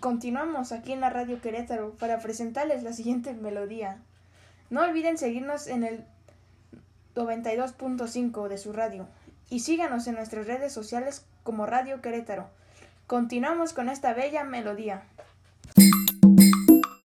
Continuamos aquí en la Radio Querétaro para presentarles la siguiente melodía. No olviden seguirnos en el 92.5 de su radio y síganos en nuestras redes sociales como Radio Querétaro. Continuamos con esta bella melodía.